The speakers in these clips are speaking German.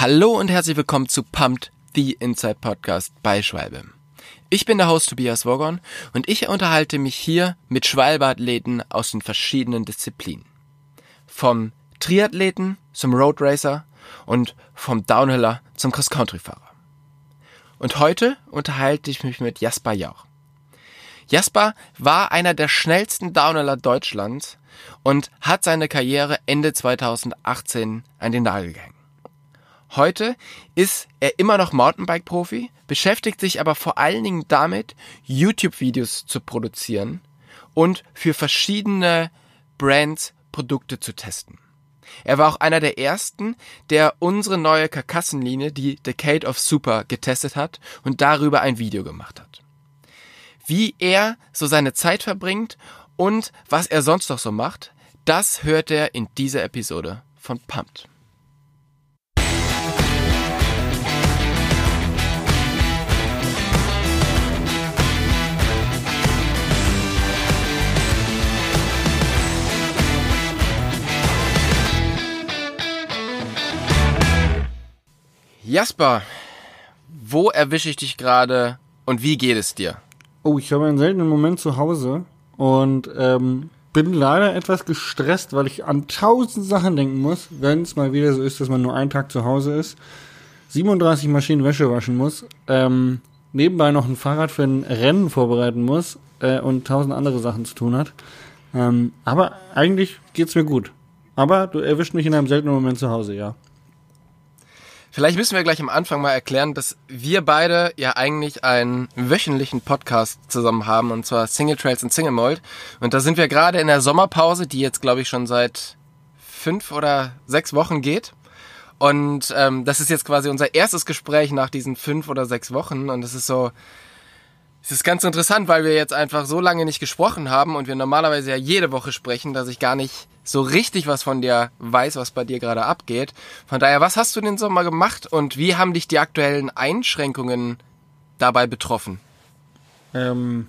Hallo und herzlich willkommen zu Pumped, the Inside Podcast bei Schwalbe. Ich bin der Host Tobias Wogon und ich unterhalte mich hier mit Schwalbe-Athleten aus den verschiedenen Disziplinen. Vom Triathleten zum Road Racer und vom Downhiller zum Cross-Country-Fahrer. Und heute unterhalte ich mich mit Jasper Jauch. Jasper war einer der schnellsten Downhiller Deutschlands und hat seine Karriere Ende 2018 an den Nagel gehängt. Heute ist er immer noch Mountainbike-Profi, beschäftigt sich aber vor allen Dingen damit, YouTube-Videos zu produzieren und für verschiedene Brands Produkte zu testen. Er war auch einer der ersten, der unsere neue Karkassenlinie, die Decade of Super, getestet hat und darüber ein Video gemacht hat. Wie er so seine Zeit verbringt und was er sonst noch so macht, das hört er in dieser Episode von Pumped. Jasper, wo erwische ich dich gerade und wie geht es dir? Oh, ich habe einen seltenen Moment zu Hause und ähm, bin leider etwas gestresst, weil ich an tausend Sachen denken muss, wenn es mal wieder so ist, dass man nur einen Tag zu Hause ist, 37 Maschinen Wäsche waschen muss, ähm, nebenbei noch ein Fahrrad für ein Rennen vorbereiten muss äh, und tausend andere Sachen zu tun hat. Ähm, aber eigentlich geht's mir gut. Aber du erwischt mich in einem seltenen Moment zu Hause, ja. Vielleicht müssen wir gleich am Anfang mal erklären, dass wir beide ja eigentlich einen wöchentlichen Podcast zusammen haben, und zwar Single Trails und Single Mold. Und da sind wir gerade in der Sommerpause, die jetzt, glaube ich, schon seit fünf oder sechs Wochen geht. Und ähm, das ist jetzt quasi unser erstes Gespräch nach diesen fünf oder sechs Wochen. Und es ist so, es ist ganz interessant, weil wir jetzt einfach so lange nicht gesprochen haben und wir normalerweise ja jede Woche sprechen, dass ich gar nicht so richtig was von dir weiß, was bei dir gerade abgeht. Von daher, was hast du den Sommer gemacht und wie haben dich die aktuellen Einschränkungen dabei betroffen? Ähm,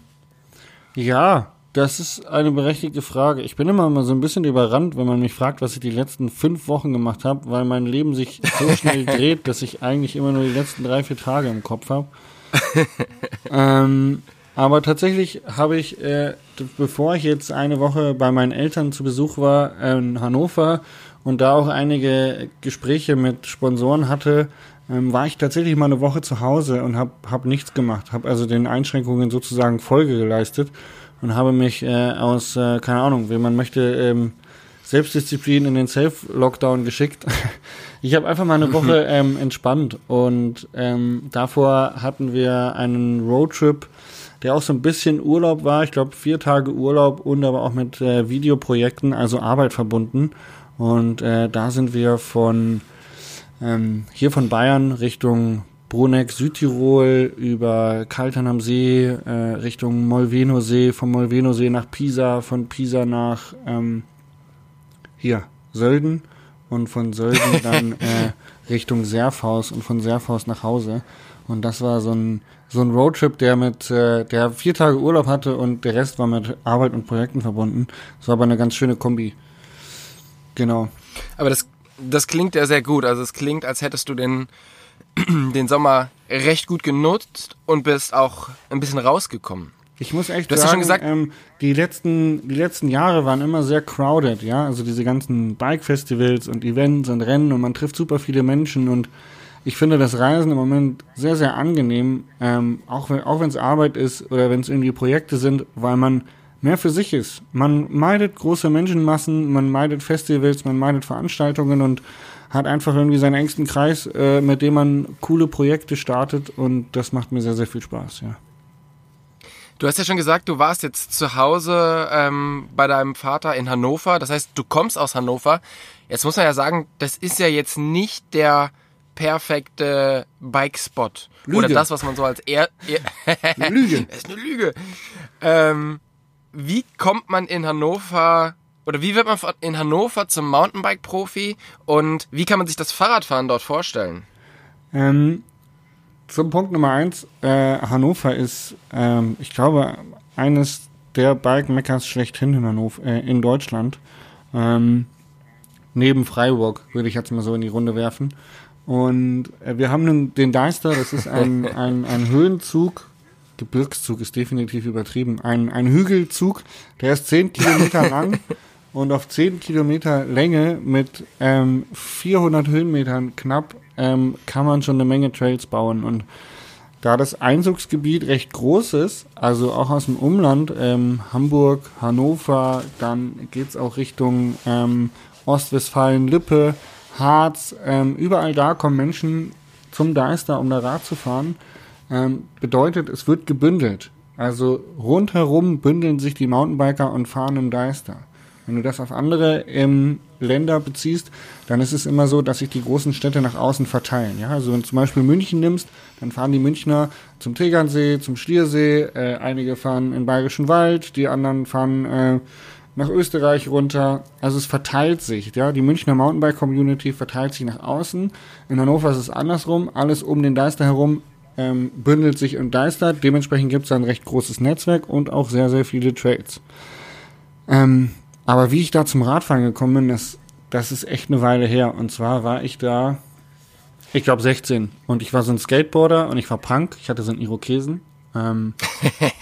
ja, das ist eine berechtigte Frage. Ich bin immer mal so ein bisschen überrannt, wenn man mich fragt, was ich die letzten fünf Wochen gemacht habe, weil mein Leben sich so schnell dreht, dass ich eigentlich immer nur die letzten drei, vier Tage im Kopf habe. ähm, aber tatsächlich habe ich, äh, bevor ich jetzt eine Woche bei meinen Eltern zu Besuch war in Hannover und da auch einige Gespräche mit Sponsoren hatte, ähm, war ich tatsächlich mal eine Woche zu Hause und habe hab nichts gemacht, habe also den Einschränkungen sozusagen Folge geleistet und habe mich äh, aus, äh, keine Ahnung, wie man möchte, ähm, Selbstdisziplin in den Self-Lockdown geschickt. Ich habe einfach mal eine Woche ähm, entspannt und ähm, davor hatten wir einen Roadtrip, der auch so ein bisschen Urlaub war. Ich glaube vier Tage Urlaub und aber auch mit äh, Videoprojekten, also Arbeit verbunden. Und äh, da sind wir von ähm, hier von Bayern Richtung Bruneck, Südtirol, über Kaltern am See, äh, Richtung Molveno-See, vom Molveno-See nach Pisa, von Pisa nach ähm, hier, Sölden und von Sölden dann äh, Richtung Serfhaus und von Serfhaus nach Hause. Und das war so ein, so ein Roadtrip, der mit, äh, der vier Tage Urlaub hatte und der Rest war mit Arbeit und Projekten verbunden. Das war aber eine ganz schöne Kombi. Genau. Aber das, das klingt ja sehr gut. Also es klingt, als hättest du den, den Sommer recht gut genutzt und bist auch ein bisschen rausgekommen. Ich muss echt sagen, ja schon gesagt, ähm, die letzten, die letzten Jahre waren immer sehr crowded, ja. Also diese ganzen Bike-Festivals und Events und Rennen und man trifft super viele Menschen und ich finde das Reisen im Moment sehr, sehr angenehm, ähm, auch wenn auch es Arbeit ist oder wenn es irgendwie Projekte sind, weil man mehr für sich ist. Man meidet große Menschenmassen, man meidet Festivals, man meidet Veranstaltungen und hat einfach irgendwie seinen engsten Kreis, äh, mit dem man coole Projekte startet und das macht mir sehr, sehr viel Spaß, ja. Du hast ja schon gesagt, du warst jetzt zu Hause ähm, bei deinem Vater in Hannover. Das heißt, du kommst aus Hannover. Jetzt muss man ja sagen, das ist ja jetzt nicht der perfekte Bike-Spot. Oder das, was man so als er... er Lüge. das ist eine Lüge. Ähm, wie kommt man in Hannover oder wie wird man in Hannover zum Mountainbike-Profi und wie kann man sich das Fahrradfahren dort vorstellen? Ähm, zum Punkt Nummer eins, äh, Hannover ist, ähm, ich glaube, eines der Bike-Meckers schlechthin in Hannover, äh, in Deutschland. Ähm, neben Freiburg würde ich jetzt mal so in die Runde werfen. Und äh, wir haben den, den Deister, das ist ein, ein, ein Höhenzug, Gebirgszug ist definitiv übertrieben, ein, ein Hügelzug, der ist 10 Kilometer lang und auf 10 Kilometer Länge mit ähm, 400 Höhenmetern knapp ähm, kann man schon eine Menge Trails bauen. Und da das Einzugsgebiet recht groß ist, also auch aus dem Umland, ähm, Hamburg, Hannover, dann geht's auch Richtung ähm, Ostwestfalen, Lippe, Harz, ähm, überall da kommen Menschen zum Deister, um da Rad zu fahren. Ähm, bedeutet, es wird gebündelt. Also rundherum bündeln sich die Mountainbiker und fahren im Deister. Wenn du das auf andere ähm, Länder beziehst, dann ist es immer so, dass sich die großen Städte nach außen verteilen. Ja, also wenn du zum Beispiel München nimmst, dann fahren die Münchner zum Tegernsee, zum Schliersee, äh, einige fahren in Bayerischen Wald, die anderen fahren äh, nach Österreich runter. Also es verteilt sich, ja. Die Münchner Mountainbike-Community verteilt sich nach außen. In Hannover ist es andersrum. Alles um den Deister herum ähm, bündelt sich und deistert. Dementsprechend gibt es ein recht großes Netzwerk und auch sehr, sehr viele Trails. Ähm, aber wie ich da zum Radfahren gekommen bin, das, das ist echt eine Weile her. Und zwar war ich da, ich glaube 16. Und ich war so ein Skateboarder und ich war Punk. Ich hatte so einen Irokesen. Ähm,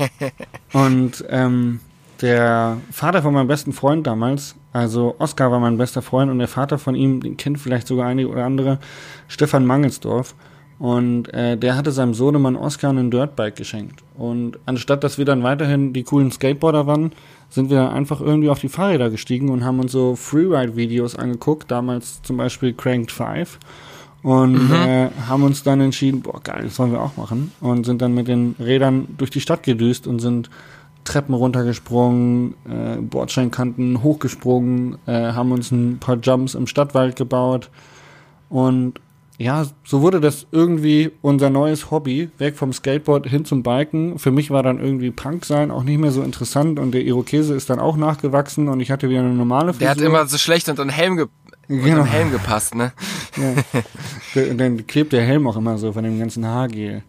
und ähm, der Vater von meinem besten Freund damals, also Oskar war mein bester Freund und der Vater von ihm, den kennt vielleicht sogar einige oder andere, Stefan Mangelsdorf. Und äh, der hatte seinem Sohnemann Oskar einen Dirtbike geschenkt. Und anstatt dass wir dann weiterhin die coolen Skateboarder waren, sind wir einfach irgendwie auf die Fahrräder gestiegen und haben uns so Freeride-Videos angeguckt, damals zum Beispiel Cranked 5. Und mhm. äh, haben uns dann entschieden, boah geil, das wollen wir auch machen. Und sind dann mit den Rädern durch die Stadt gedüst und sind Treppen runtergesprungen, äh, Bordsteinkanten hochgesprungen, äh, haben uns ein paar Jumps im Stadtwald gebaut. Und ja, so wurde das irgendwie unser neues Hobby, weg vom Skateboard hin zum Biken. Für mich war dann irgendwie Punk sein auch nicht mehr so interessant und der Irokese ist dann auch nachgewachsen und ich hatte wieder eine normale Frisur. Der hat immer so schlecht unter den Helm, ge genau. Helm gepasst, ne? Ja. Und dann klebt der Helm auch immer so von dem ganzen Haargel.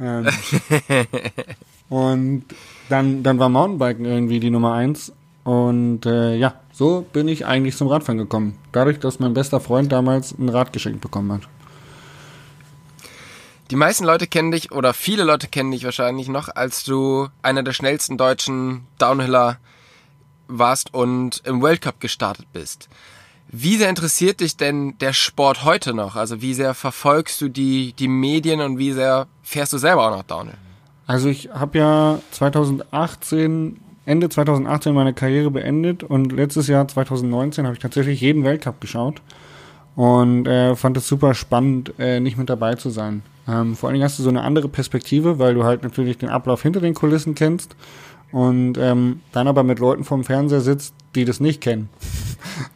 Ähm, und dann, dann war Mountainbiken irgendwie die Nummer eins. Und äh, ja, so bin ich eigentlich zum Radfahren gekommen. Dadurch, dass mein bester Freund damals ein Rad geschenkt bekommen hat. Die meisten Leute kennen dich oder viele Leute kennen dich wahrscheinlich noch, als du einer der schnellsten deutschen Downhiller warst und im World Cup gestartet bist. Wie sehr interessiert dich denn der Sport heute noch? Also wie sehr verfolgst du die, die Medien und wie sehr fährst du selber auch noch Downhill? Also ich habe ja 2018, Ende 2018 meine Karriere beendet und letztes Jahr 2019 habe ich tatsächlich jeden Weltcup geschaut und äh, fand es super spannend, äh, nicht mit dabei zu sein. Ähm, vor allen Dingen hast du so eine andere Perspektive, weil du halt natürlich den Ablauf hinter den Kulissen kennst und ähm, dann aber mit Leuten vorm Fernseher sitzt, die das nicht kennen.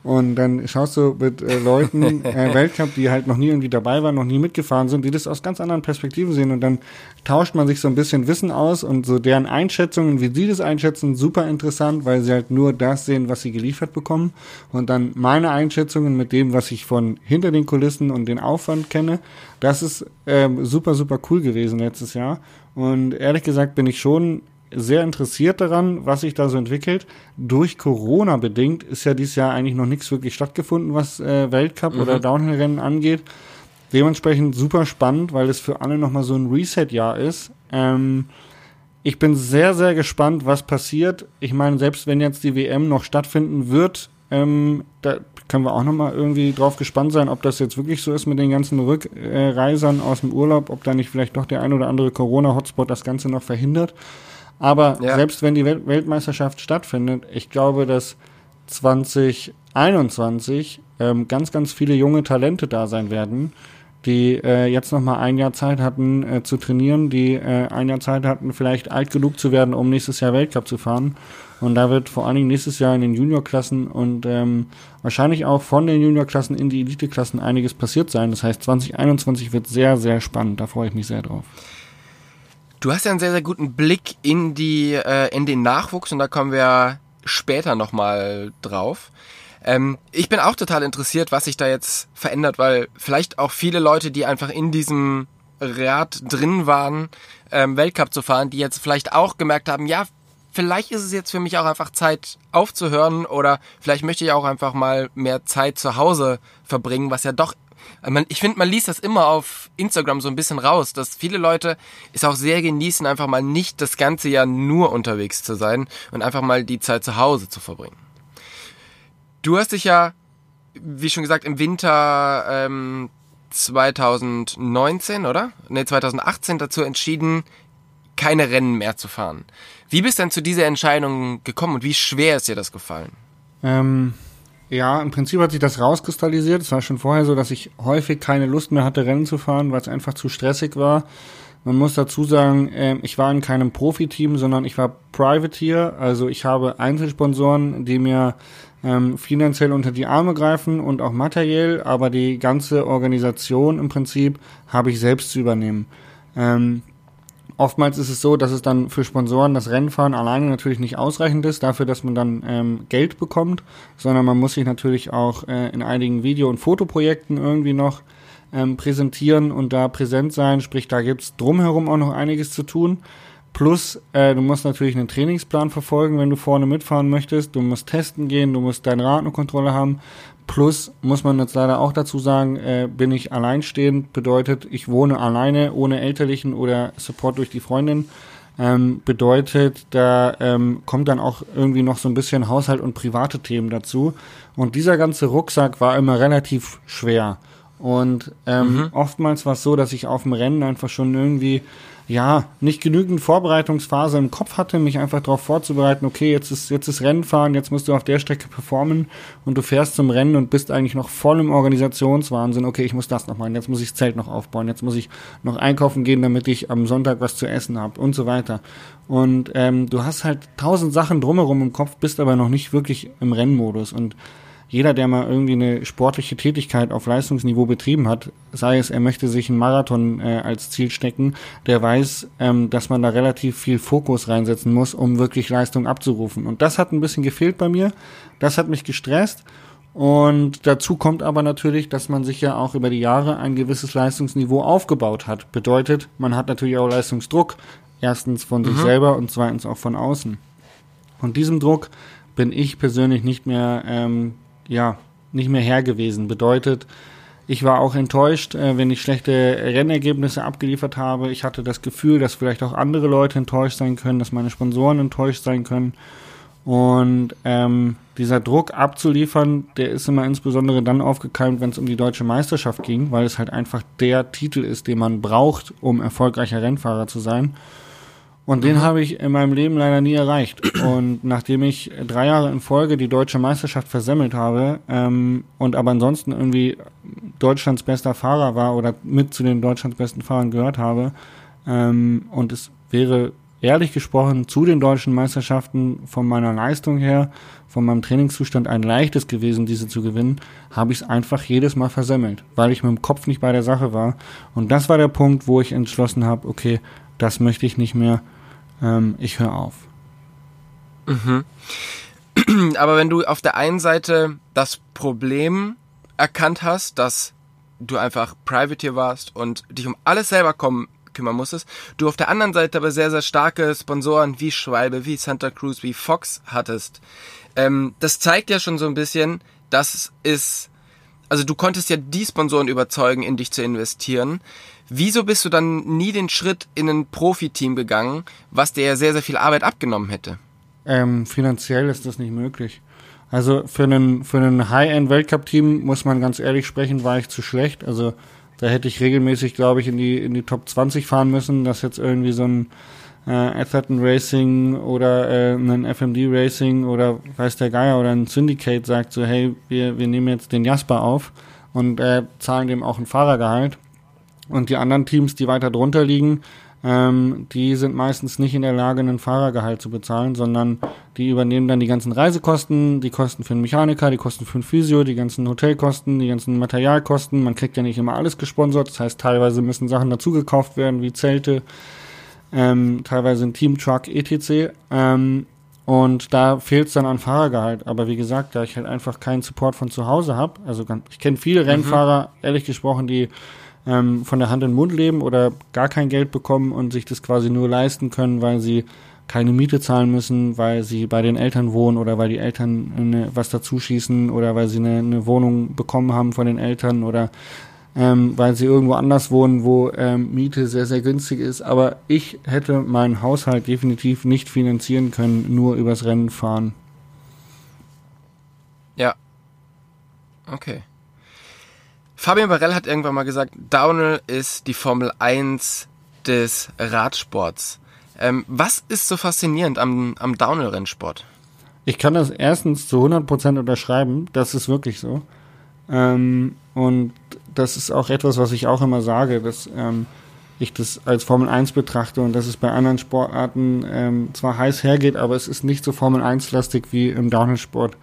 Und dann schaust du mit äh, Leuten äh, Weltcup, die halt noch nie irgendwie dabei waren, noch nie mitgefahren sind, die das aus ganz anderen Perspektiven sehen. Und dann tauscht man sich so ein bisschen Wissen aus und so deren Einschätzungen, wie sie das einschätzen, super interessant, weil sie halt nur das sehen, was sie geliefert bekommen. Und dann meine Einschätzungen mit dem, was ich von hinter den Kulissen und den Aufwand kenne, das ist ähm, super, super cool gewesen letztes Jahr. Und ehrlich gesagt bin ich schon sehr interessiert daran, was sich da so entwickelt. Durch Corona bedingt ist ja dieses Jahr eigentlich noch nichts wirklich stattgefunden, was äh, Weltcup mhm. oder Downhill-Rennen angeht. Dementsprechend super spannend, weil es für alle nochmal so ein Reset-Jahr ist. Ähm, ich bin sehr, sehr gespannt, was passiert. Ich meine, selbst wenn jetzt die WM noch stattfinden wird, ähm, da können wir auch nochmal irgendwie drauf gespannt sein, ob das jetzt wirklich so ist mit den ganzen Rückreisern aus dem Urlaub, ob da nicht vielleicht doch der ein oder andere Corona-Hotspot das Ganze noch verhindert. Aber ja. selbst wenn die Welt Weltmeisterschaft stattfindet, ich glaube, dass 2021 ähm, ganz, ganz viele junge Talente da sein werden, die äh, jetzt noch mal ein Jahr Zeit hatten äh, zu trainieren, die äh, ein Jahr Zeit hatten, vielleicht alt genug zu werden, um nächstes Jahr Weltcup zu fahren. Und da wird vor allen Dingen nächstes Jahr in den Juniorklassen und ähm, wahrscheinlich auch von den Juniorklassen in die Eliteklassen einiges passiert sein. Das heißt, 2021 wird sehr, sehr spannend. Da freue ich mich sehr drauf. Du hast ja einen sehr, sehr guten Blick in die, äh, in den Nachwuchs und da kommen wir später nochmal drauf. Ähm, ich bin auch total interessiert, was sich da jetzt verändert, weil vielleicht auch viele Leute, die einfach in diesem Rad drin waren, ähm, Weltcup zu fahren, die jetzt vielleicht auch gemerkt haben, ja, vielleicht ist es jetzt für mich auch einfach Zeit aufzuhören oder vielleicht möchte ich auch einfach mal mehr Zeit zu Hause verbringen, was ja doch ich finde, man liest das immer auf Instagram so ein bisschen raus, dass viele Leute es auch sehr genießen, einfach mal nicht das ganze Jahr nur unterwegs zu sein und einfach mal die Zeit zu Hause zu verbringen. Du hast dich ja, wie schon gesagt, im Winter ähm, 2019, oder? Ne, 2018 dazu entschieden, keine Rennen mehr zu fahren. Wie bist du denn zu dieser Entscheidung gekommen und wie schwer ist dir das gefallen? Ähm, ja, im Prinzip hat sich das rauskristallisiert. Es war schon vorher so, dass ich häufig keine Lust mehr hatte, Rennen zu fahren, weil es einfach zu stressig war. Man muss dazu sagen, äh, ich war in keinem Profiteam, sondern ich war Privateer. Also ich habe Einzelsponsoren, die mir ähm, finanziell unter die Arme greifen und auch materiell, aber die ganze Organisation im Prinzip habe ich selbst zu übernehmen. Ähm, oftmals ist es so, dass es dann für Sponsoren das Rennfahren alleine natürlich nicht ausreichend ist, dafür, dass man dann ähm, Geld bekommt, sondern man muss sich natürlich auch äh, in einigen Video- und Fotoprojekten irgendwie noch ähm, präsentieren und da präsent sein. Sprich, da gibt's drumherum auch noch einiges zu tun. Plus, äh, du musst natürlich einen Trainingsplan verfolgen, wenn du vorne mitfahren möchtest. Du musst testen gehen, du musst deine Ratenkontrolle haben. Plus, muss man jetzt leider auch dazu sagen, äh, bin ich alleinstehend, bedeutet, ich wohne alleine, ohne Elterlichen oder Support durch die Freundin. Ähm, bedeutet, da ähm, kommt dann auch irgendwie noch so ein bisschen Haushalt und private Themen dazu. Und dieser ganze Rucksack war immer relativ schwer. Und ähm, mhm. oftmals war es so, dass ich auf dem Rennen einfach schon irgendwie ja, nicht genügend Vorbereitungsphase im Kopf hatte, mich einfach darauf vorzubereiten, okay, jetzt ist, jetzt ist Rennfahren, jetzt musst du auf der Strecke performen und du fährst zum Rennen und bist eigentlich noch voll im Organisationswahnsinn, okay, ich muss das noch machen, jetzt muss ich das Zelt noch aufbauen, jetzt muss ich noch einkaufen gehen, damit ich am Sonntag was zu essen habe und so weiter. Und ähm, du hast halt tausend Sachen drumherum im Kopf, bist aber noch nicht wirklich im Rennmodus und jeder, der mal irgendwie eine sportliche Tätigkeit auf Leistungsniveau betrieben hat, sei es, er möchte sich einen Marathon äh, als Ziel stecken, der weiß, ähm, dass man da relativ viel Fokus reinsetzen muss, um wirklich Leistung abzurufen. Und das hat ein bisschen gefehlt bei mir. Das hat mich gestresst. Und dazu kommt aber natürlich, dass man sich ja auch über die Jahre ein gewisses Leistungsniveau aufgebaut hat. Bedeutet, man hat natürlich auch Leistungsdruck. Erstens von sich mhm. selber und zweitens auch von außen. Und diesem Druck bin ich persönlich nicht mehr ähm, ja, nicht mehr her gewesen. Bedeutet, ich war auch enttäuscht, äh, wenn ich schlechte Rennergebnisse abgeliefert habe. Ich hatte das Gefühl, dass vielleicht auch andere Leute enttäuscht sein können, dass meine Sponsoren enttäuscht sein können. Und ähm, dieser Druck abzuliefern, der ist immer insbesondere dann aufgekeimt, wenn es um die deutsche Meisterschaft ging, weil es halt einfach der Titel ist, den man braucht, um erfolgreicher Rennfahrer zu sein. Und den mhm. habe ich in meinem Leben leider nie erreicht. Und nachdem ich drei Jahre in Folge die deutsche Meisterschaft versemmelt habe ähm, und aber ansonsten irgendwie Deutschlands bester Fahrer war oder mit zu den Deutschlands besten Fahrern gehört habe ähm, und es wäre ehrlich gesprochen zu den deutschen Meisterschaften von meiner Leistung her, von meinem Trainingszustand ein leichtes gewesen, diese zu gewinnen, habe ich es einfach jedes Mal versemmelt, weil ich mit dem Kopf nicht bei der Sache war. Und das war der Punkt, wo ich entschlossen habe, okay, das möchte ich nicht mehr ähm, ich höre auf. Mhm. Aber wenn du auf der einen Seite das Problem erkannt hast, dass du einfach Privateer warst und dich um alles selber kommen, kümmern musstest, du auf der anderen Seite aber sehr, sehr starke Sponsoren wie Schwalbe, wie Santa Cruz, wie Fox hattest, ähm, das zeigt ja schon so ein bisschen, dass es, also du konntest ja die Sponsoren überzeugen, in dich zu investieren. Wieso bist du dann nie den Schritt in ein Profiteam gegangen, was dir ja sehr, sehr viel Arbeit abgenommen hätte? Ähm, finanziell ist das nicht möglich. Also für einen, für einen High-End-Weltcup-Team muss man ganz ehrlich sprechen, war ich zu schlecht. Also da hätte ich regelmäßig, glaube ich, in die, in die Top 20 fahren müssen, dass jetzt irgendwie so ein äh, Atherton Racing oder äh, ein FMD Racing oder weiß der Geier oder ein Syndicate sagt so, hey, wir, wir nehmen jetzt den Jasper auf und äh, zahlen dem auch ein Fahrergehalt. Und die anderen Teams, die weiter drunter liegen, ähm, die sind meistens nicht in der Lage, einen Fahrergehalt zu bezahlen, sondern die übernehmen dann die ganzen Reisekosten, die Kosten für einen Mechaniker, die Kosten für einen Physio, die ganzen Hotelkosten, die ganzen Materialkosten. Man kriegt ja nicht immer alles gesponsert, das heißt, teilweise müssen Sachen dazugekauft werden, wie Zelte, ähm, teilweise ein Teamtruck, etc. Ähm, und da fehlt es dann an Fahrergehalt. Aber wie gesagt, da ich halt einfach keinen Support von zu Hause habe, also ich kenne viele mhm. Rennfahrer, ehrlich gesprochen, die ähm, von der Hand in den Mund leben oder gar kein Geld bekommen und sich das quasi nur leisten können, weil sie keine Miete zahlen müssen, weil sie bei den Eltern wohnen oder weil die Eltern eine, was dazu schießen oder weil sie eine, eine Wohnung bekommen haben von den Eltern oder ähm, weil sie irgendwo anders wohnen, wo ähm, Miete sehr, sehr günstig ist. Aber ich hätte meinen Haushalt definitiv nicht finanzieren können, nur übers Rennen fahren. Ja. Okay. Fabian Barell hat irgendwann mal gesagt, Downhill ist die Formel 1 des Radsports. Ähm, was ist so faszinierend am, am Downhill-Rennsport? Ich kann das erstens zu 100% unterschreiben, das ist wirklich so. Ähm, und das ist auch etwas, was ich auch immer sage, dass ähm, ich das als Formel 1 betrachte und dass es bei anderen Sportarten ähm, zwar heiß hergeht, aber es ist nicht so Formel 1-lastig wie im Downhill-Sport,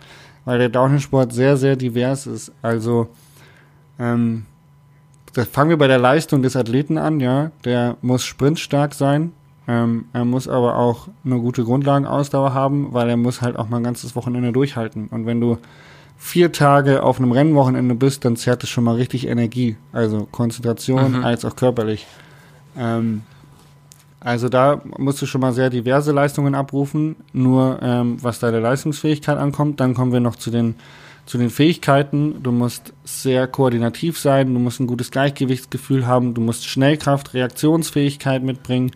weil der Downhill-Sport sehr, sehr divers ist. Also ähm, das fangen wir bei der Leistung des Athleten an, ja. Der muss sprintstark sein. Ähm, er muss aber auch eine gute Grundlagenausdauer haben, weil er muss halt auch mal ein ganzes Wochenende durchhalten. Und wenn du vier Tage auf einem Rennwochenende bist, dann zerrt es schon mal richtig Energie. Also Konzentration mhm. als auch körperlich. Ähm, also da musst du schon mal sehr diverse Leistungen abrufen. Nur ähm, was deine Leistungsfähigkeit ankommt, dann kommen wir noch zu den zu den Fähigkeiten. Du musst sehr koordinativ sein, du musst ein gutes Gleichgewichtsgefühl haben, du musst Schnellkraft, Reaktionsfähigkeit mitbringen,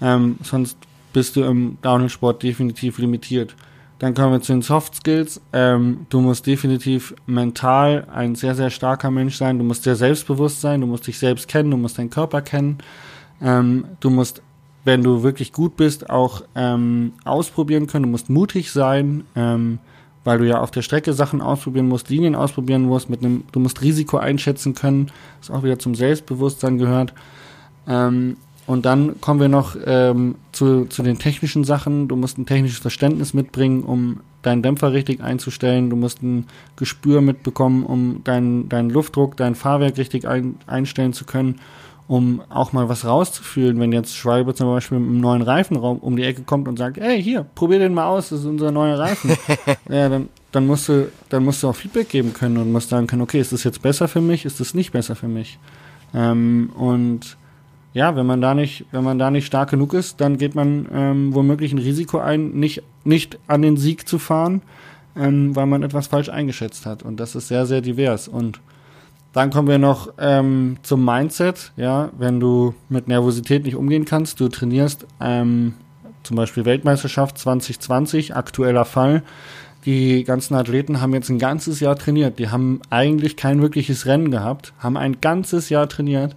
ähm, sonst bist du im Downhill-Sport definitiv limitiert. Dann kommen wir zu den Soft Skills. Ähm, du musst definitiv mental ein sehr, sehr starker Mensch sein. Du musst sehr selbstbewusst sein. Du musst dich selbst kennen. Du musst deinen Körper kennen. Ähm, du musst, wenn du wirklich gut bist, auch ähm, ausprobieren können. Du musst mutig sein. Weil du ja auf der Strecke Sachen ausprobieren musst, Linien ausprobieren musst, mit einem, du musst Risiko einschätzen können, was auch wieder zum Selbstbewusstsein gehört. Ähm, und dann kommen wir noch ähm, zu, zu den technischen Sachen. Du musst ein technisches Verständnis mitbringen, um deinen Dämpfer richtig einzustellen. Du musst ein Gespür mitbekommen, um deinen, deinen Luftdruck, dein Fahrwerk richtig ein, einstellen zu können um auch mal was rauszufühlen, wenn jetzt Schwalbe zum Beispiel mit einem neuen Reifenraum um die Ecke kommt und sagt, hey, hier, probier den mal aus, das ist unser neuer Reifen. ja, dann, dann musst du, dann musst du auch Feedback geben können und musst sagen können, okay, ist das jetzt besser für mich, ist das nicht besser für mich? Ähm, und ja, wenn man da nicht, wenn man da nicht stark genug ist, dann geht man ähm, womöglich ein Risiko ein, nicht, nicht an den Sieg zu fahren, ähm, weil man etwas falsch eingeschätzt hat. Und das ist sehr, sehr divers. Und dann kommen wir noch ähm, zum Mindset. Ja, wenn du mit Nervosität nicht umgehen kannst, du trainierst ähm, zum Beispiel Weltmeisterschaft 2020, aktueller Fall. Die ganzen Athleten haben jetzt ein ganzes Jahr trainiert. Die haben eigentlich kein wirkliches Rennen gehabt, haben ein ganzes Jahr trainiert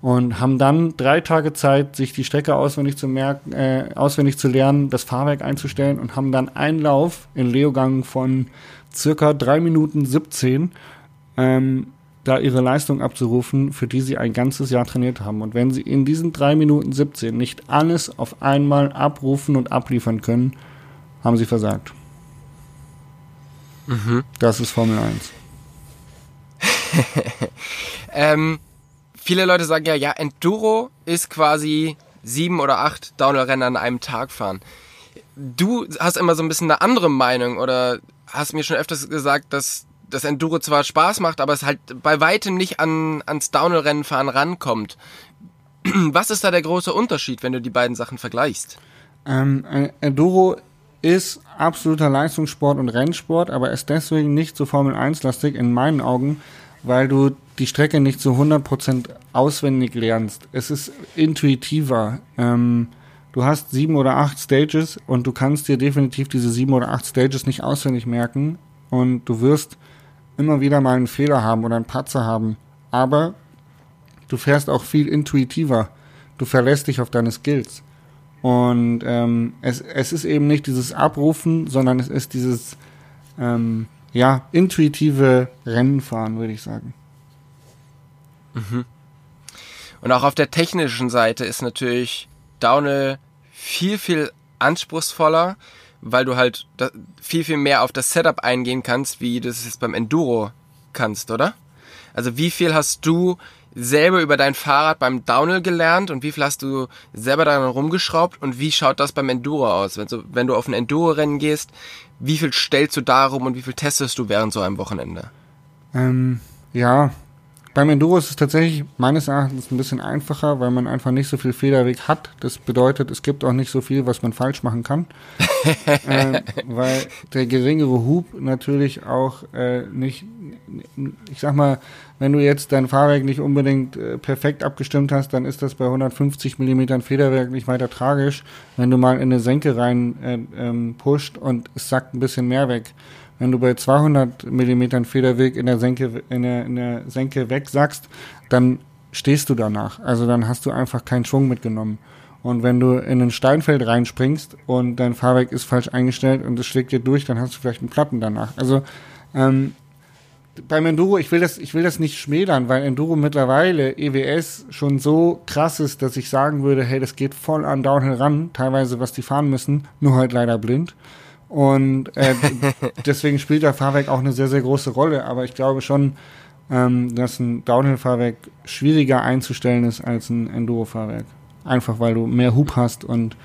und haben dann drei Tage Zeit, sich die Strecke auswendig zu merken, äh, auswendig zu lernen, das Fahrwerk einzustellen und haben dann einen Lauf in Leogang von circa drei Minuten 17 ähm, da ihre Leistung abzurufen, für die sie ein ganzes Jahr trainiert haben. Und wenn sie in diesen drei Minuten 17 nicht alles auf einmal abrufen und abliefern können, haben sie versagt. Mhm. Das ist Formel 1. ähm, viele Leute sagen ja, ja, Enduro ist quasi sieben oder acht Downhill-Rennen an einem Tag fahren. Du hast immer so ein bisschen eine andere Meinung oder hast mir schon öfters gesagt, dass das Enduro zwar Spaß macht, aber es halt bei weitem nicht an, ans Downhill-Rennenfahren rankommt. Was ist da der große Unterschied, wenn du die beiden Sachen vergleichst? Ähm, Enduro ist absoluter Leistungssport und Rennsport, aber ist deswegen nicht so Formel 1-lastig in meinen Augen, weil du die Strecke nicht zu 100% auswendig lernst. Es ist intuitiver. Ähm, du hast sieben oder acht Stages und du kannst dir definitiv diese sieben oder acht Stages nicht auswendig merken und du wirst immer wieder mal einen Fehler haben oder einen Patzer haben. Aber du fährst auch viel intuitiver. Du verlässt dich auf deine Skills. Und ähm, es, es ist eben nicht dieses Abrufen, sondern es ist dieses ähm, ja, intuitive Rennenfahren, würde ich sagen. Mhm. Und auch auf der technischen Seite ist natürlich Downhill viel, viel anspruchsvoller weil du halt viel, viel mehr auf das Setup eingehen kannst, wie du es jetzt beim Enduro kannst, oder? Also wie viel hast du selber über dein Fahrrad beim Downhill gelernt und wie viel hast du selber daran rumgeschraubt und wie schaut das beim Enduro aus? Wenn du, wenn du auf ein Enduro-Rennen gehst, wie viel stellst du darum und wie viel testest du während so einem Wochenende? Ähm, ja, beim Enduro ist es tatsächlich meines Erachtens ein bisschen einfacher, weil man einfach nicht so viel Federweg hat. Das bedeutet, es gibt auch nicht so viel, was man falsch machen kann. äh, weil der geringere Hub natürlich auch äh, nicht, ich sag mal, wenn du jetzt dein Fahrwerk nicht unbedingt äh, perfekt abgestimmt hast, dann ist das bei 150 Millimetern Federwerk nicht weiter tragisch, wenn du mal in eine Senke rein äh, ähm, pusht und es sackt ein bisschen mehr weg. Wenn du bei 200 Millimetern Federweg in der Senke, in der, in der Senke wegsackst, dann stehst du danach. Also dann hast du einfach keinen Schwung mitgenommen. Und wenn du in ein Steinfeld reinspringst und dein Fahrwerk ist falsch eingestellt und es schlägt dir durch, dann hast du vielleicht einen Platten danach. Also ähm, beim Enduro, ich will das, ich will das nicht schmälern, weil Enduro mittlerweile EWS schon so krass ist, dass ich sagen würde, hey, das geht voll an Downhill ran, teilweise was die fahren müssen, nur halt leider blind. Und äh, deswegen spielt der Fahrwerk auch eine sehr, sehr große Rolle. Aber ich glaube schon, ähm, dass ein Downhill-Fahrwerk schwieriger einzustellen ist als ein Enduro-Fahrwerk. Einfach weil du mehr Hub hast und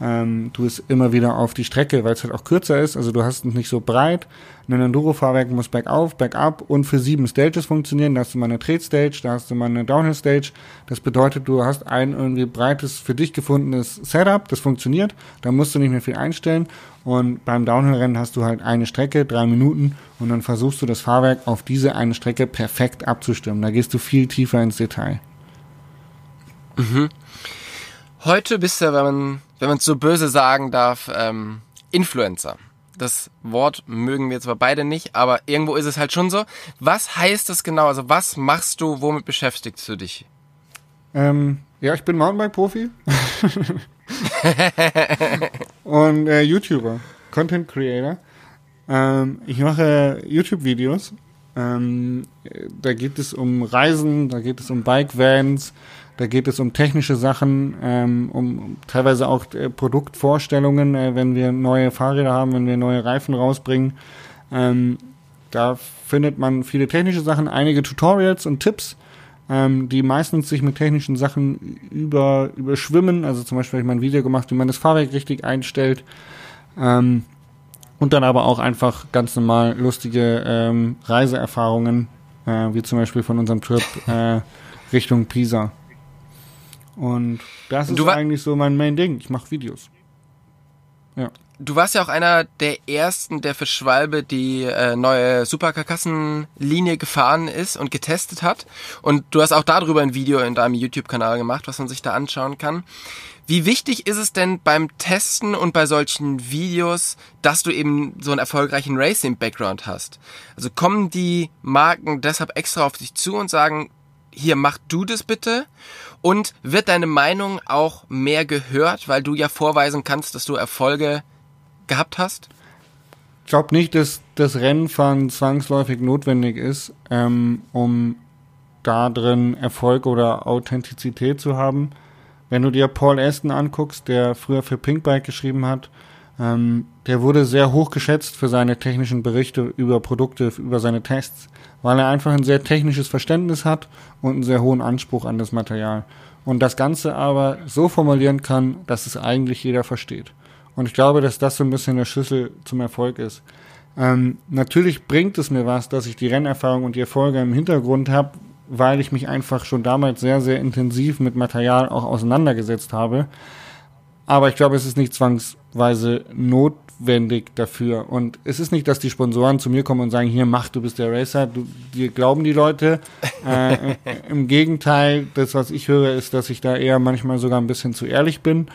ähm, du es immer wieder auf die Strecke, weil es halt auch kürzer ist, also du hast es nicht so breit. Ein Enduro-Fahrwerk muss bergauf, bergab und für sieben Stages funktionieren. Da hast du mal eine Tret-Stage, da hast du mal eine Downhill-Stage. Das bedeutet, du hast ein irgendwie breites, für dich gefundenes Setup, das funktioniert. Da musst du nicht mehr viel einstellen. Und beim Downhill-Rennen hast du halt eine Strecke, drei Minuten, und dann versuchst du das Fahrwerk auf diese eine Strecke perfekt abzustimmen. Da gehst du viel tiefer ins Detail. Mhm. Heute bist du, wenn man wenn man es so böse sagen darf, ähm, Influencer. Das Wort mögen wir zwar beide nicht, aber irgendwo ist es halt schon so. Was heißt das genau? Also was machst du, womit beschäftigst du dich? Ähm, ja, ich bin Mountainbike-Profi und äh, YouTuber, Content Creator. Ähm, ich mache YouTube-Videos. Ähm, da geht es um Reisen, da geht es um Bike-Vans, da geht es um technische Sachen, ähm, um teilweise auch äh, Produktvorstellungen, äh, wenn wir neue Fahrräder haben, wenn wir neue Reifen rausbringen. Ähm, da findet man viele technische Sachen, einige Tutorials und Tipps, ähm, die meistens sich mit technischen Sachen über, überschwimmen. Also zum Beispiel habe ich mal ein Video gemacht, wie man das Fahrwerk richtig einstellt. Ähm, und dann aber auch einfach ganz normal lustige ähm, Reiseerfahrungen, äh, wie zum Beispiel von unserem Trip äh, Richtung Pisa. Und das ist eigentlich so mein Main Ding. Ich mache Videos. Ja. Du warst ja auch einer der ersten, der für Schwalbe die äh, neue Superkarkassenlinie gefahren ist und getestet hat. Und du hast auch darüber ein Video in deinem YouTube-Kanal gemacht, was man sich da anschauen kann. Wie wichtig ist es denn beim Testen und bei solchen Videos, dass du eben so einen erfolgreichen Racing-Background hast? Also kommen die Marken deshalb extra auf dich zu und sagen, hier mach du das bitte? Und wird deine Meinung auch mehr gehört, weil du ja vorweisen kannst, dass du Erfolge gehabt hast? Ich glaube nicht, dass das Rennfahren zwangsläufig notwendig ist, ähm, um da drin Erfolg oder Authentizität zu haben. Wenn du dir Paul Aston anguckst, der früher für Pinkbike geschrieben hat, ähm, der wurde sehr hoch geschätzt für seine technischen Berichte über Produkte, über seine Tests weil er einfach ein sehr technisches Verständnis hat und einen sehr hohen Anspruch an das Material. Und das Ganze aber so formulieren kann, dass es eigentlich jeder versteht. Und ich glaube, dass das so ein bisschen der Schlüssel zum Erfolg ist. Ähm, natürlich bringt es mir was, dass ich die Rennerfahrung und die Erfolge im Hintergrund habe, weil ich mich einfach schon damals sehr, sehr intensiv mit Material auch auseinandergesetzt habe. Aber ich glaube, es ist nicht zwangsweise not, notwendig dafür. Und es ist nicht, dass die Sponsoren zu mir kommen und sagen, hier mach, du bist der Racer. Du, dir glauben die Leute. Äh, Im Gegenteil, das, was ich höre, ist, dass ich da eher manchmal sogar ein bisschen zu ehrlich bin,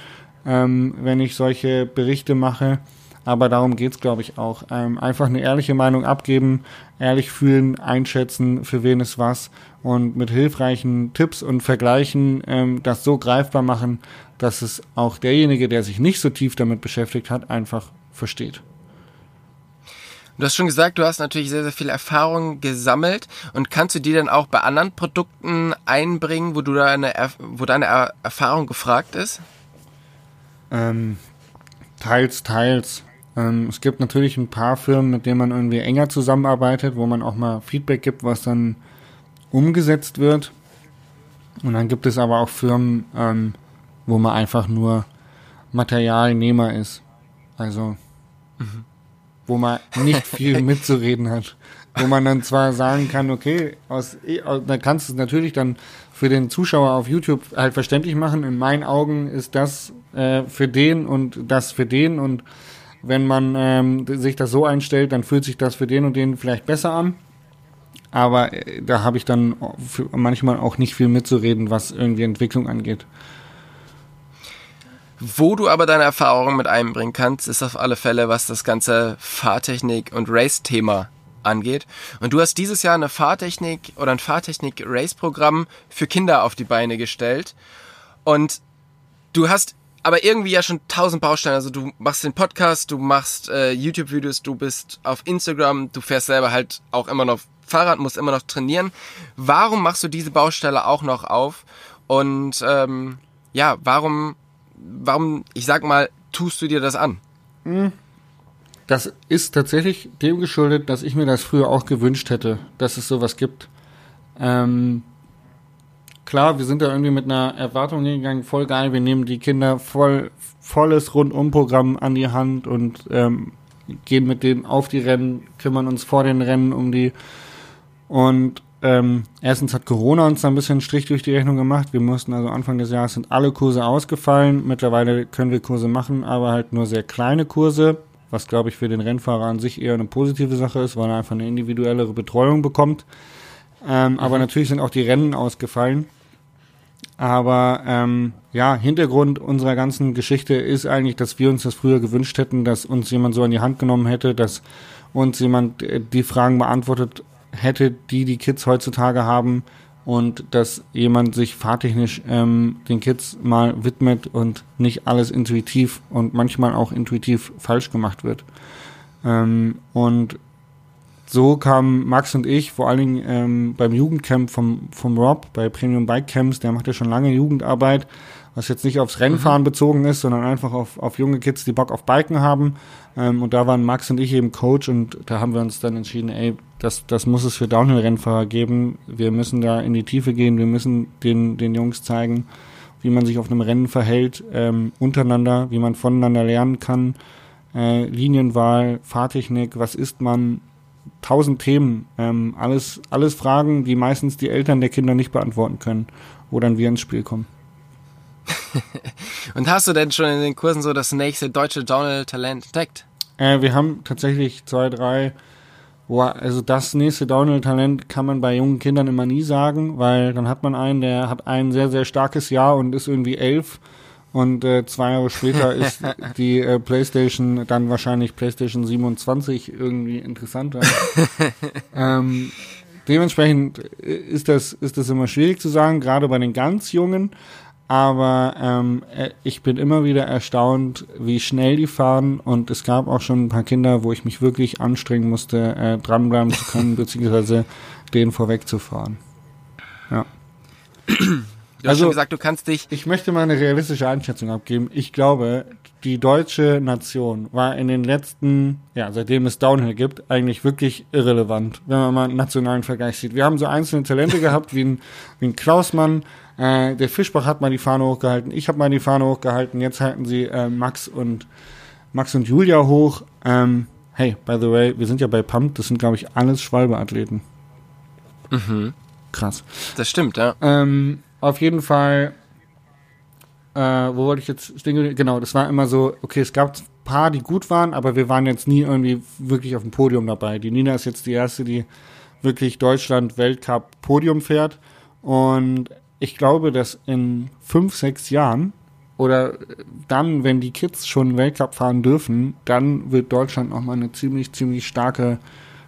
ähm, wenn ich solche Berichte mache. Aber darum geht's, glaube ich, auch. Ähm, einfach eine ehrliche Meinung abgeben, ehrlich fühlen, einschätzen, für wen es was und mit hilfreichen Tipps und Vergleichen ähm, das so greifbar machen, dass es auch derjenige, der sich nicht so tief damit beschäftigt hat, einfach versteht. Du hast schon gesagt, du hast natürlich sehr, sehr viel Erfahrung gesammelt und kannst du die dann auch bei anderen Produkten einbringen, wo du deine, wo deine Erfahrung gefragt ist? Ähm, teils, teils. Ähm, es gibt natürlich ein paar Firmen, mit denen man irgendwie enger zusammenarbeitet, wo man auch mal Feedback gibt, was dann umgesetzt wird. Und dann gibt es aber auch Firmen, ähm, wo man einfach nur Materialnehmer ist. Also, mhm. wo man nicht viel mitzureden hat. wo man dann zwar sagen kann, okay, aus, da kannst du es natürlich dann für den Zuschauer auf YouTube halt verständlich machen. In meinen Augen ist das äh, für den und das für den und wenn man ähm, sich das so einstellt, dann fühlt sich das für den und den vielleicht besser an. Aber äh, da habe ich dann manchmal auch nicht viel mitzureden, was irgendwie Entwicklung angeht. Wo du aber deine Erfahrungen mit einbringen kannst, ist auf alle Fälle, was das ganze Fahrtechnik und Race-Thema angeht. Und du hast dieses Jahr eine Fahrtechnik oder ein Fahrtechnik-Race-Programm für Kinder auf die Beine gestellt. Und du hast aber irgendwie ja schon tausend Bausteine. Also du machst den Podcast, du machst äh, YouTube-Videos, du bist auf Instagram, du fährst selber halt auch immer noch Fahrrad, musst immer noch trainieren. Warum machst du diese Baustelle auch noch auf? Und ähm, ja, warum, warum, ich sag mal, tust du dir das an? Hm. Das ist tatsächlich dem geschuldet, dass ich mir das früher auch gewünscht hätte, dass es sowas gibt. Ähm, klar, wir sind da irgendwie mit einer Erwartung hingegangen, voll geil, wir nehmen die Kinder voll, volles Rundumprogramm an die Hand und ähm, gehen mit denen auf die Rennen, kümmern uns vor den Rennen um die. Und ähm, erstens hat Corona uns da ein bisschen einen Strich durch die Rechnung gemacht. Wir mussten also Anfang des Jahres sind alle Kurse ausgefallen. Mittlerweile können wir Kurse machen, aber halt nur sehr kleine Kurse, was glaube ich für den Rennfahrer an sich eher eine positive Sache ist, weil er einfach eine individuellere Betreuung bekommt. Ähm, mhm. Aber natürlich sind auch die Rennen ausgefallen. Aber ähm, ja, Hintergrund unserer ganzen Geschichte ist eigentlich, dass wir uns das früher gewünscht hätten, dass uns jemand so an die Hand genommen hätte, dass uns jemand äh, die Fragen beantwortet hätte, die die Kids heutzutage haben und dass jemand sich fahrtechnisch ähm, den Kids mal widmet und nicht alles intuitiv und manchmal auch intuitiv falsch gemacht wird. Ähm, und so kamen Max und ich, vor allen Dingen ähm, beim Jugendcamp vom, vom Rob, bei Premium Bike Camps, der macht ja schon lange Jugendarbeit, was jetzt nicht aufs Rennfahren mhm. bezogen ist, sondern einfach auf, auf junge Kids, die Bock auf Biken haben. Ähm, und da waren Max und ich eben Coach und da haben wir uns dann entschieden, ey, das, das muss es für Downhill-Rennfahrer geben. Wir müssen da in die Tiefe gehen, wir müssen den, den Jungs zeigen, wie man sich auf einem Rennen verhält, ähm, untereinander, wie man voneinander lernen kann. Äh, Linienwahl, Fahrtechnik, was ist man, tausend Themen, ähm, alles, alles Fragen, die meistens die Eltern der Kinder nicht beantworten können, wo dann wir ins Spiel kommen. Und hast du denn schon in den Kursen so das nächste deutsche Downhill-Talent entdeckt? Äh, wir haben tatsächlich zwei, drei, wo, also das nächste Downhill-Talent kann man bei jungen Kindern immer nie sagen, weil dann hat man einen, der hat ein sehr, sehr starkes Jahr und ist irgendwie elf und äh, zwei Jahre später ist die äh, PlayStation dann wahrscheinlich PlayStation 27 irgendwie interessanter. ähm, dementsprechend ist das, ist das immer schwierig zu sagen, gerade bei den ganz Jungen. Aber ähm, äh, ich bin immer wieder erstaunt, wie schnell die fahren. Und es gab auch schon ein paar Kinder, wo ich mich wirklich anstrengen musste, äh, dranbleiben zu können, beziehungsweise denen vorwegzufahren. Ja. Du also, hast schon gesagt, du kannst dich. Ich möchte mal eine realistische Einschätzung abgeben. Ich glaube, die deutsche Nation war in den letzten, ja, seitdem es Downhill gibt, eigentlich wirklich irrelevant, wenn man mal einen nationalen Vergleich sieht. Wir haben so einzelne Talente gehabt, wie ein, wie ein Klausmann, äh, der Fischbach hat mal die Fahne hochgehalten, ich habe mal die Fahne hochgehalten, jetzt halten sie äh, Max und Max und Julia hoch. Ähm, hey, by the way, wir sind ja bei Pump, das sind, glaube ich, alles Schwalbe-Athleten. Mhm. Krass. Das stimmt, ja. Ähm, auf jeden Fall, äh, wo wollte ich jetzt stehen? Genau, das war immer so, okay, es gab ein paar, die gut waren, aber wir waren jetzt nie irgendwie wirklich auf dem Podium dabei. Die Nina ist jetzt die erste, die wirklich Deutschland Weltcup Podium fährt. Und ich glaube, dass in fünf, sechs Jahren oder dann, wenn die Kids schon Weltcup fahren dürfen, dann wird Deutschland nochmal eine ziemlich, ziemlich starke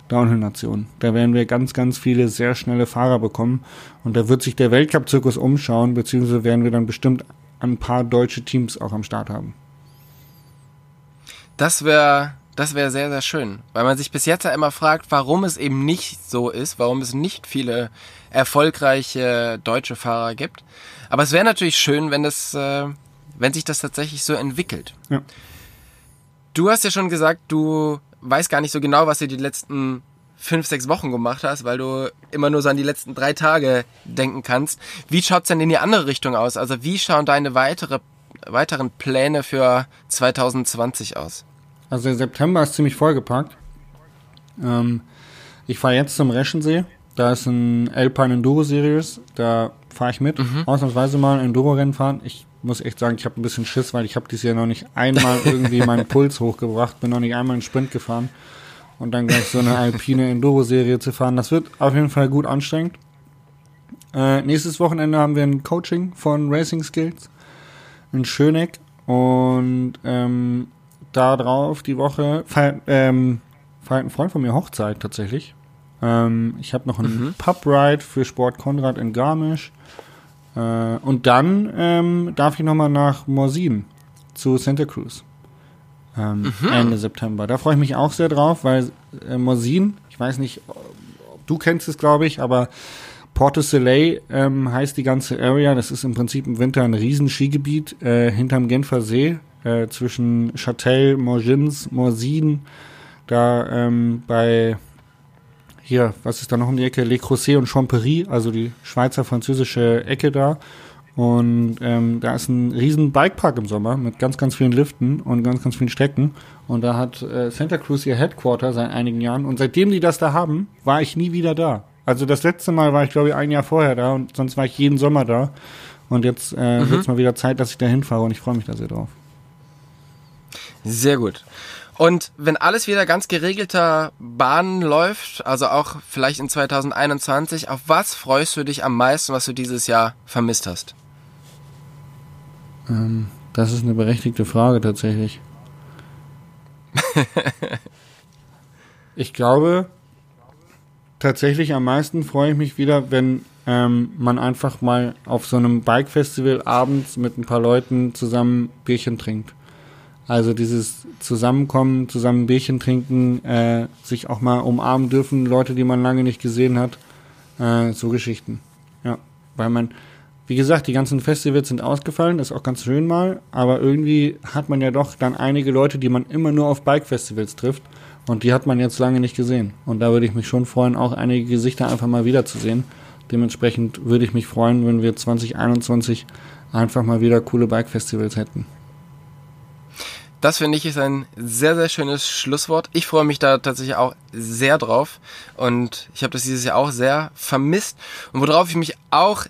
Downhill-Nation. Da werden wir ganz, ganz viele sehr schnelle Fahrer bekommen. Und da wird sich der Weltcup-Zirkus umschauen, beziehungsweise werden wir dann bestimmt ein paar deutsche Teams auch am Start haben. Das wäre das wäre sehr, sehr schön. Weil man sich bis jetzt ja immer fragt, warum es eben nicht so ist, warum es nicht viele erfolgreiche deutsche Fahrer gibt. Aber es wäre natürlich schön, wenn das, äh, wenn sich das tatsächlich so entwickelt. Ja. Du hast ja schon gesagt, du weiß gar nicht so genau, was du die letzten fünf, sechs Wochen gemacht hast, weil du immer nur so an die letzten drei Tage denken kannst. Wie schaut's denn in die andere Richtung aus? Also wie schauen deine weitere, weiteren Pläne für 2020 aus? Also der September ist ziemlich vollgepackt. Ähm, Ich fahre jetzt zum Reschensee. Da ist ein Alpine Enduro Series. Da fahre ich mit. Mhm. Ausnahmsweise mal ein Enduro-Rennen fahren. Ich muss echt sagen, ich habe ein bisschen Schiss, weil ich habe dieses Jahr noch nicht einmal irgendwie meinen Puls hochgebracht, bin noch nicht einmal einen Sprint gefahren. Und dann gleich so eine alpine Enduro-Serie zu fahren. Das wird auf jeden Fall gut anstrengend. Äh, nächstes Wochenende haben wir ein Coaching von Racing Skills in Schöneck. Und ähm, da drauf die Woche feiert, ähm, feiert ein Freund von mir Hochzeit tatsächlich. Ähm, ich habe noch einen mhm. Pub-Ride für Sport Konrad in Garmisch. Äh, und dann ähm, darf ich nochmal nach Morsin zu Santa Cruz. Ähm, mhm. Ende September. Da freue ich mich auch sehr drauf, weil äh, Morsin, ich weiß nicht, du kennst es, glaube ich, aber Porto Soleil ähm, heißt die ganze Area. Das ist im Prinzip im Winter ein riesen Skigebiet äh, hinterm Genfer See äh, zwischen Châtel, Morgins, Morsin. Da ähm, bei hier, was ist da noch um die Ecke? Le Creuset und Champery, also die Schweizer-französische Ecke da. Und ähm, da ist ein riesen Bikepark im Sommer mit ganz, ganz vielen Liften und ganz, ganz vielen Strecken. Und da hat äh, Santa Cruz ihr Headquarter seit einigen Jahren. Und seitdem die das da haben, war ich nie wieder da. Also das letzte Mal war ich, glaube ich, ein Jahr vorher da und sonst war ich jeden Sommer da. Und jetzt äh, mhm. wird es mal wieder Zeit, dass ich da hinfahre und ich freue mich da sehr drauf. Sehr gut. Und wenn alles wieder ganz geregelter Bahn läuft, also auch vielleicht in 2021, auf was freust du dich am meisten, was du dieses Jahr vermisst hast? Ähm, das ist eine berechtigte Frage tatsächlich. ich glaube, tatsächlich am meisten freue ich mich wieder, wenn ähm, man einfach mal auf so einem Bike-Festival abends mit ein paar Leuten zusammen Bierchen trinkt. Also dieses Zusammenkommen, zusammen Bierchen trinken, äh, sich auch mal umarmen dürfen, Leute, die man lange nicht gesehen hat, äh, so Geschichten. Ja, weil man, wie gesagt, die ganzen Festivals sind ausgefallen, ist auch ganz schön mal, aber irgendwie hat man ja doch dann einige Leute, die man immer nur auf Bike-Festivals trifft. Und die hat man jetzt lange nicht gesehen. Und da würde ich mich schon freuen, auch einige Gesichter einfach mal wiederzusehen. Dementsprechend würde ich mich freuen, wenn wir 2021 einfach mal wieder coole Bike-Festivals hätten. Das finde ich ist ein sehr, sehr schönes Schlusswort. Ich freue mich da tatsächlich auch sehr drauf. Und ich habe das dieses Jahr auch sehr vermisst. Und worauf ich mich auch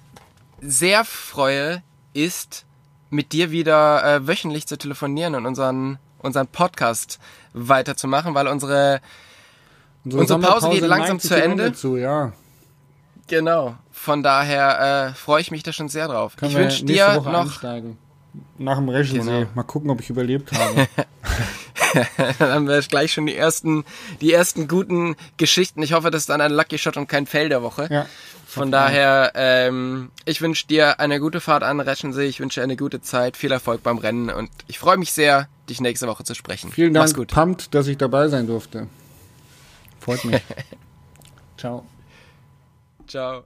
sehr freue, ist mit dir wieder äh, wöchentlich zu telefonieren und unseren, unseren Podcast weiterzumachen, weil unsere, unsere, unsere Pause geht langsam zu Ende. Zu, ja. Genau. Von daher äh, freue ich mich da schon sehr drauf. Können ich wünsche dir noch. Einsteigen. Nach dem Reschensee. Genau. Mal gucken, ob ich überlebt habe. dann haben wir gleich schon die ersten, die ersten guten Geschichten. Ich hoffe, das ist dann ein Lucky Shot und kein Fail der Woche. Ja. Von daher, ähm, ich wünsche dir eine gute Fahrt an Reschensee. Ich wünsche dir eine gute Zeit, viel Erfolg beim Rennen und ich freue mich sehr, dich nächste Woche zu sprechen. Vielen Dank, Mach's gut. Pumpt, dass ich dabei sein durfte. Freut mich. Ciao. Ciao.